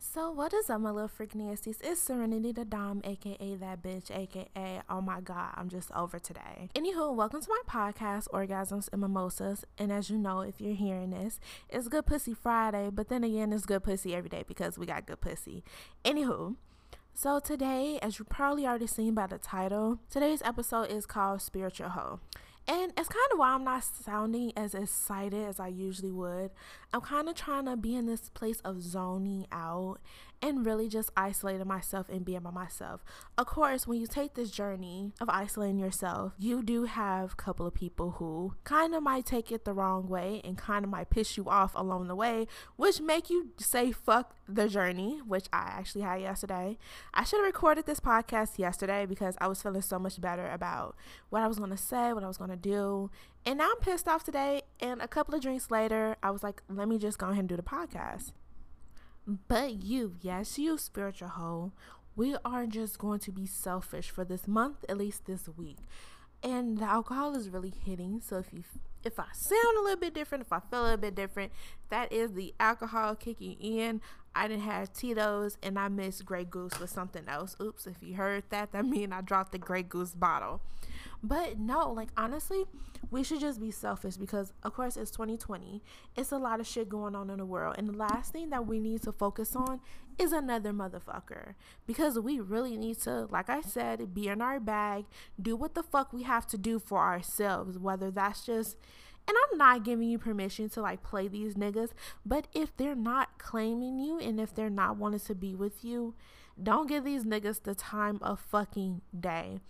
So what is up, my little freak nasties? It's Serenity the Dom, aka that bitch, aka oh my god, I'm just over today. Anywho, welcome to my podcast, Orgasms and Mimosas. And as you know, if you're hearing this, it's Good Pussy Friday, but then again, it's good pussy every day because we got good pussy. Anywho, so today, as you probably already seen by the title, today's episode is called Spiritual Hoe. And it's kind of why I'm not sounding as excited as I usually would. I'm kind of trying to be in this place of zoning out and really just isolating myself and being by myself. Of course, when you take this journey of isolating yourself, you do have a couple of people who kind of might take it the wrong way and kind of might piss you off along the way, which make you say fuck the journey, which I actually had yesterday. I should have recorded this podcast yesterday because I was feeling so much better about what I was going to say, what I was going to do. And now I'm pissed off today. And a couple of drinks later, I was like, let me just go ahead and do the podcast. But you, yes, you, spiritual hoe, we are just going to be selfish for this month, at least this week. And the alcohol is really hitting. So if you if I sound a little bit different, if I feel a little bit different, that is the alcohol kicking in. I didn't have Tito's and I mixed Grey Goose with something else. Oops, if you heard that, that means I dropped the Grey Goose bottle. But no, like honestly, we should just be selfish because of course it's 2020. It's a lot of shit going on in the world. And the last thing that we need to focus on is another motherfucker. Because we really need to, like I said, be in our bag, do what the fuck we have to do for ourselves, whether that's just and I'm not giving you permission to like play these niggas, but if they're not claiming you and if they're not wanting to be with you, don't give these niggas the time of fucking day.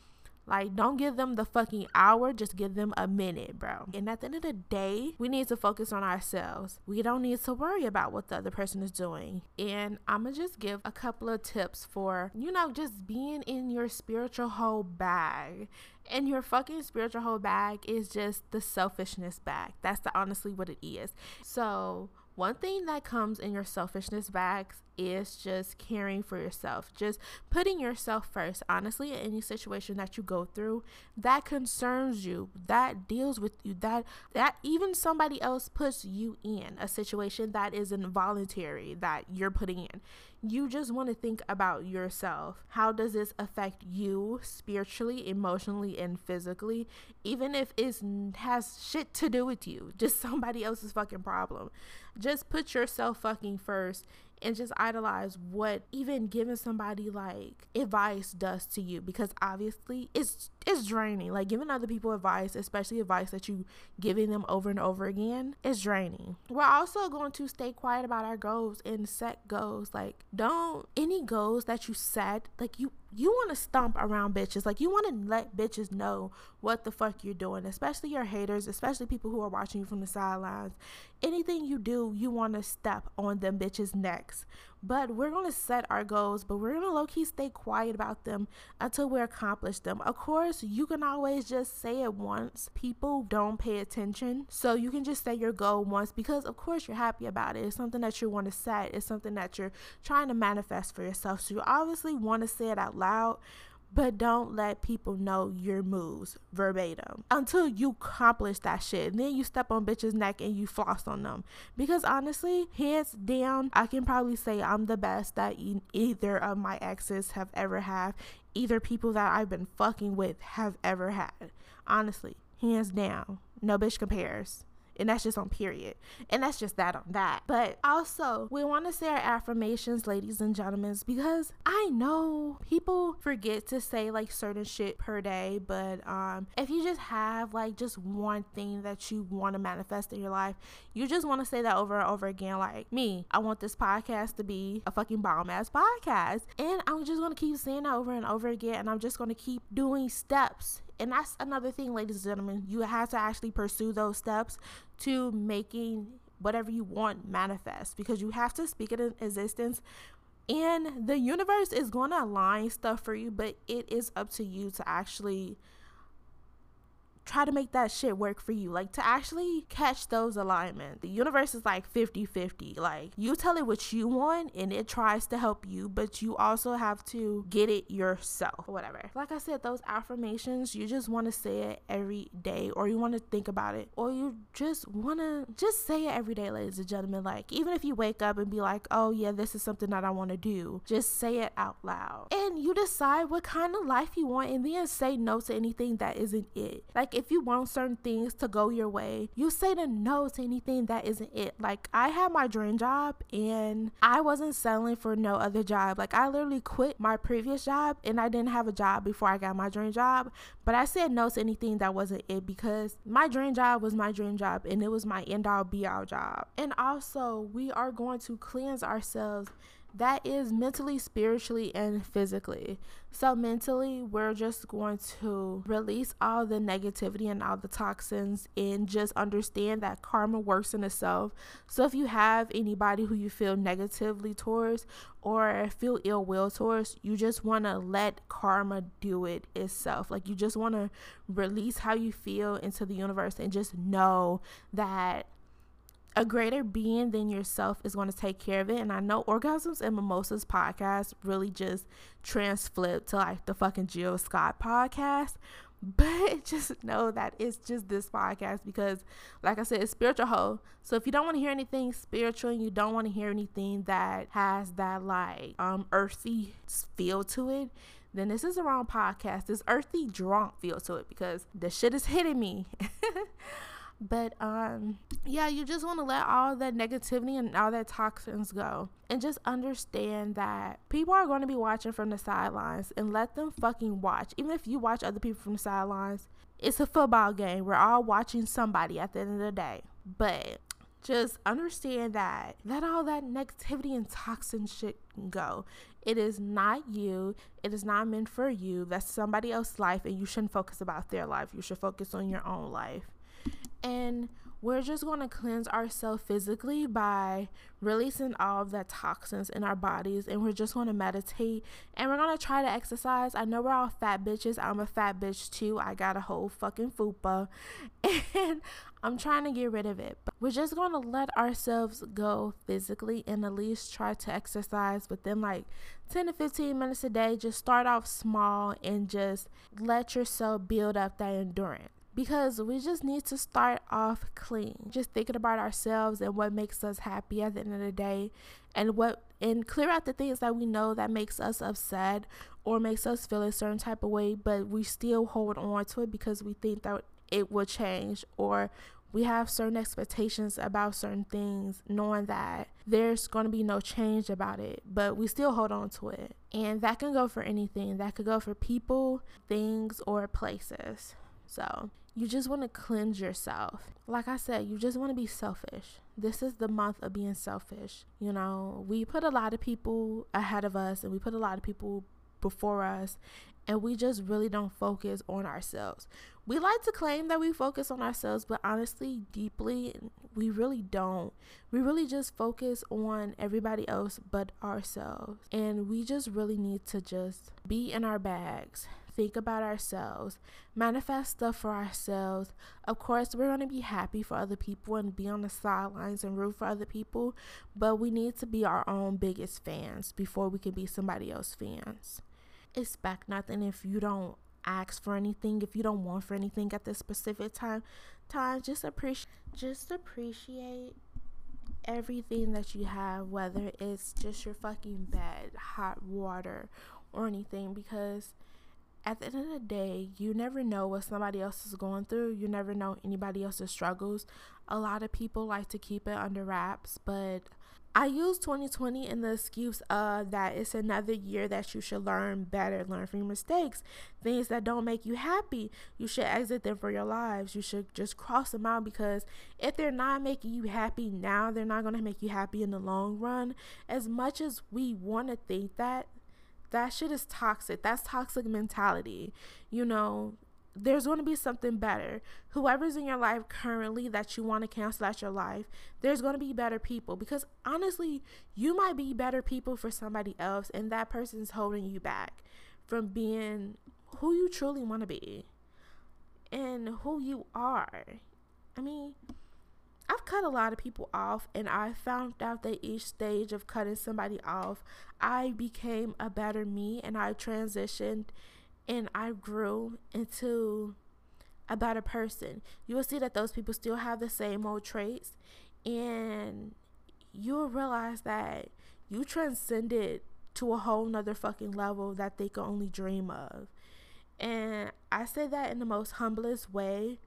Like, don't give them the fucking hour, just give them a minute, bro. And at the end of the day, we need to focus on ourselves. We don't need to worry about what the other person is doing. And I'm gonna just give a couple of tips for, you know, just being in your spiritual hoe bag. And your fucking spiritual hoe bag is just the selfishness bag. That's the honestly what it is. So, one thing that comes in your selfishness bags is just caring for yourself, just putting yourself first. Honestly, in any situation that you go through that concerns you, that deals with you, that that even somebody else puts you in a situation that is involuntary that you're putting in you just want to think about yourself. How does this affect you spiritually, emotionally, and physically? Even if it has shit to do with you, just somebody else's fucking problem. Just put yourself fucking first and just idolize what even giving somebody like advice does to you because obviously it's it's draining. Like giving other people advice especially advice that you giving them over and over again is draining. We're also going to stay quiet about our goals and set goals. Like don't any goals that you set like you you want to stomp around bitches. Like you want to let bitches know what the fuck you're doing, especially your haters, especially people who are watching you from the sidelines. Anything you do, you want to step on them bitches' necks. But we're going to set our goals, but we're going to low key stay quiet about them until we accomplish them. Of course, you can always just say it once. People don't pay attention. So you can just say your goal once because, of course, you're happy about it. It's something that you want to set, it's something that you're trying to manifest for yourself. So you obviously want to say it out loud but don't let people know your moves verbatim until you accomplish that shit. And then you step on bitches' neck and you floss on them. Because honestly, hands down, I can probably say I'm the best that either of my exes have ever had, either people that I've been fucking with have ever had. Honestly, hands down, no bitch compares and that's just on period. And that's just that on that. But also, we want to say our affirmations, ladies and gentlemen, because I know people forget to say like certain shit per day, but um if you just have like just one thing that you want to manifest in your life, you just want to say that over and over again like me, I want this podcast to be a fucking bomb ass podcast. And I'm just going to keep saying that over and over again and I'm just going to keep doing steps and that's another thing, ladies and gentlemen. You have to actually pursue those steps to making whatever you want manifest because you have to speak it in existence. And the universe is going to align stuff for you, but it is up to you to actually try to make that shit work for you. Like to actually catch those alignment. The universe is like 50-50. Like you tell it what you want and it tries to help you, but you also have to get it yourself. Whatever. Like I said, those affirmations, you just want to say it every day or you want to think about it or you just want to just say it every day, ladies and gentlemen. Like even if you wake up and be like, "Oh yeah, this is something that I want to do." Just say it out loud. And you decide what kind of life you want and then say no to anything that isn't it. Like if you want certain things to go your way, you say the no to anything that isn't it. Like I had my dream job and I wasn't settling for no other job. Like I literally quit my previous job and I didn't have a job before I got my dream job, but I said no to anything that wasn't it because my dream job was my dream job and it was my end all be all job. And also, we are going to cleanse ourselves that is mentally, spiritually, and physically. So, mentally, we're just going to release all the negativity and all the toxins and just understand that karma works in itself. So, if you have anybody who you feel negatively towards or feel ill will towards, you just want to let karma do it itself. Like, you just want to release how you feel into the universe and just know that a greater being than yourself is going to take care of it. And I know Orgasms and Mimosas podcast really just transflipped to like the fucking Jill Scott podcast. But just know that it's just this podcast because, like I said, it's spiritual hoe. So if you don't want to hear anything spiritual and you don't want to hear anything that has that like um earthy feel to it, then this is the wrong podcast. This earthy drunk feel to it because the shit is hitting me. But um yeah, you just want to let all that negativity and all that toxins go and just understand that people are going to be watching from the sidelines and let them fucking watch. Even if you watch other people from the sidelines, it's a football game. We're all watching somebody at the end of the day. But just understand that let all that negativity and toxin shit go. It is not you. It is not meant for you. That's somebody else's life, and you shouldn't focus about their life. You should focus on your own life. And we're just going to cleanse ourselves physically by releasing all of that toxins in our bodies and we're just going to meditate and we're going to try to exercise. I know we're all fat bitches. I'm a fat bitch too. I got a whole fucking fupa and i'm trying to get rid of it. But we're just going to let ourselves go physically and at least try to exercise within like 10 to 15 minutes a day. Just start off small and just let yourself build up that endurance because we just need to start off clean. Just thinking about ourselves and what makes us happy at the end of the day and what and clear out the things that we know that makes us upset or makes us feel a certain type of way, but we still hold on to it because we think that it will change or we have certain expectations about certain things, knowing that there's going to be no change about it, but we still hold on to it. And that can go for anything. That could go for people, things, or places. So you just want to cleanse yourself. Like I said, you just want to be selfish. This is the month of being selfish. You know, we put a lot of people ahead of us and we put a lot of people before us, and we just really don't focus on ourselves. We like to claim that we focus on ourselves, but honestly, deeply, we really don't. We really just focus on everybody else but ourselves. And we just really need to just be in our bags think about ourselves, manifest stuff for ourselves. Of course, we're going to be happy for other people and be on the sidelines and root for other people, but we need to be our own biggest fans before we can be somebody else's fans. Expect nothing if you don't ask for anything, if you don't want for anything at this specific time. Time just appreciate just appreciate everything that you have, whether it's just your fucking bed, hot water, or anything, because at the end of the day, you never know what somebody else is going through. You never know anybody else's struggles. A lot of people like to keep it under wraps, but I use 2020 in the excuse of that it's another year that you should learn better, learn from your mistakes, things that don't make you happy. You should exit them for your lives. You should just cross them out because if they're not making you happy now, they're not going to make you happy in the long run. As much as we want to think that, that shit is toxic. That's toxic mentality. You know, there's going to be something better. Whoever's in your life currently that you want to cancel out your life, there's going to be better people because honestly, you might be better people for somebody else, and that person's holding you back from being who you truly want to be. and who you are. I mean, I've cut a lot of people off, and I found out that each stage of cutting somebody off, I became a better me and I transitioned and I grew into a better person. You will see that those people still have the same old traits, and you'll realize that you transcended to a whole nother fucking level that they can only dream of. And I say that in the most humblest way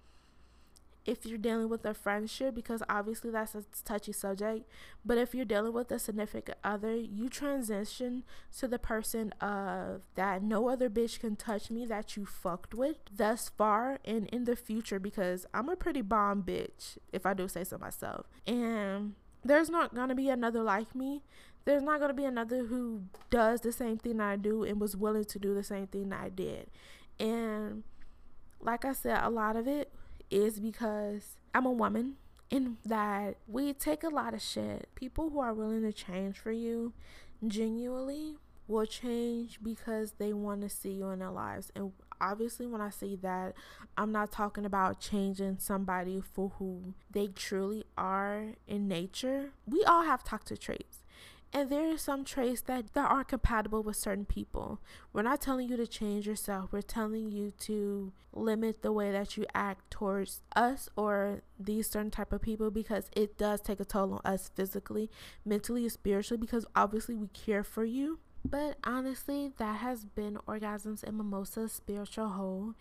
if you're dealing with a friendship because obviously that's a touchy subject but if you're dealing with a significant other you transition to the person of that no other bitch can touch me that you fucked with thus far and in the future because i'm a pretty bomb bitch if i do say so myself. And there's not gonna be another like me. There's not gonna be another who does the same thing i do and was willing to do the same thing i did. And like i said a lot of it is because I'm a woman and that we take a lot of shit. People who are willing to change for you genuinely will change because they want to see you in their lives. And obviously, when I say that, I'm not talking about changing somebody for who they truly are in nature. We all have toxic traits. And there are some traits that, that aren't compatible with certain people. We're not telling you to change yourself. We're telling you to limit the way that you act towards us or these certain type of people because it does take a toll on us physically, mentally, and spiritually because obviously we care for you. But honestly, that has been Orgasms and Mimosas Spiritual Hole.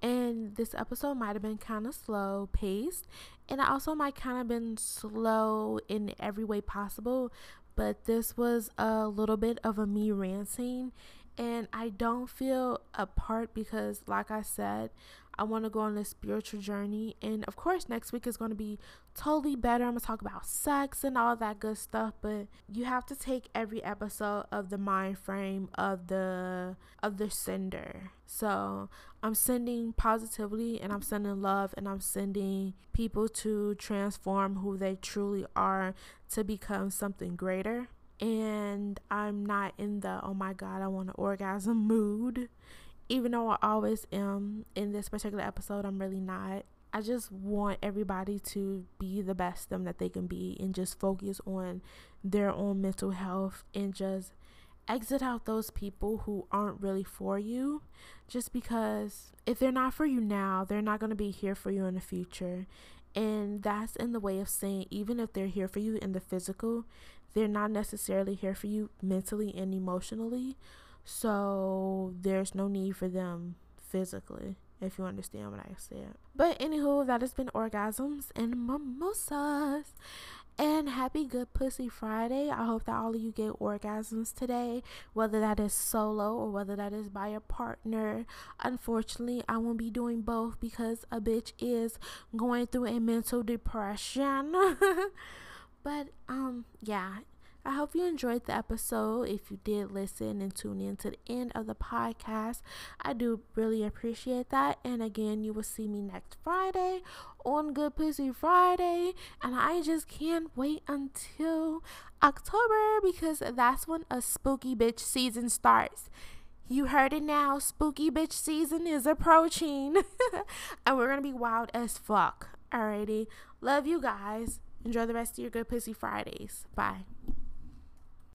And this episode might have been kind of slow paced. And I also might kind of been slow in every way possible but this was a little bit of a me ranting and I don't feel apart because like I said I want to go on a spiritual journey and of course next week is going to be totally better I'm going to talk about sex and all that good stuff but you have to take every episode of the mind frame of the of the sender so I'm sending positivity and I'm sending love and I'm sending people to transform who they truly are to become something greater. And I'm not in the oh my god, I want an orgasm mood. Even though I always am in this particular episode, I'm really not. I just want everybody to be the best them that they can be and just focus on their own mental health and just exit out those people who aren't really for you just because if they're not for you now, they're not going to be here for you in the future. And that's in the way of saying, even if they're here for you in the physical, they're not necessarily here for you mentally and emotionally. So there's no need for them physically, if you understand what I said. But anywho, that has been orgasms and mimosas. And happy Good Pussy Friday. I hope that all of you get orgasms today, whether that is solo or whether that is by a partner. Unfortunately, I won't be doing both because a bitch is going through a mental depression. but um yeah, I hope you enjoyed the episode. If you did listen and tune in to the end of the podcast, I do really appreciate that. And again, you will see me next Friday on Good Pussy Friday. And I just can't wait until October because that's when a spooky bitch season starts. You heard it now. Spooky bitch season is approaching. and we're going to be wild as fuck. Alrighty. Love you guys. Enjoy the rest of your Good Pussy Fridays. Bye.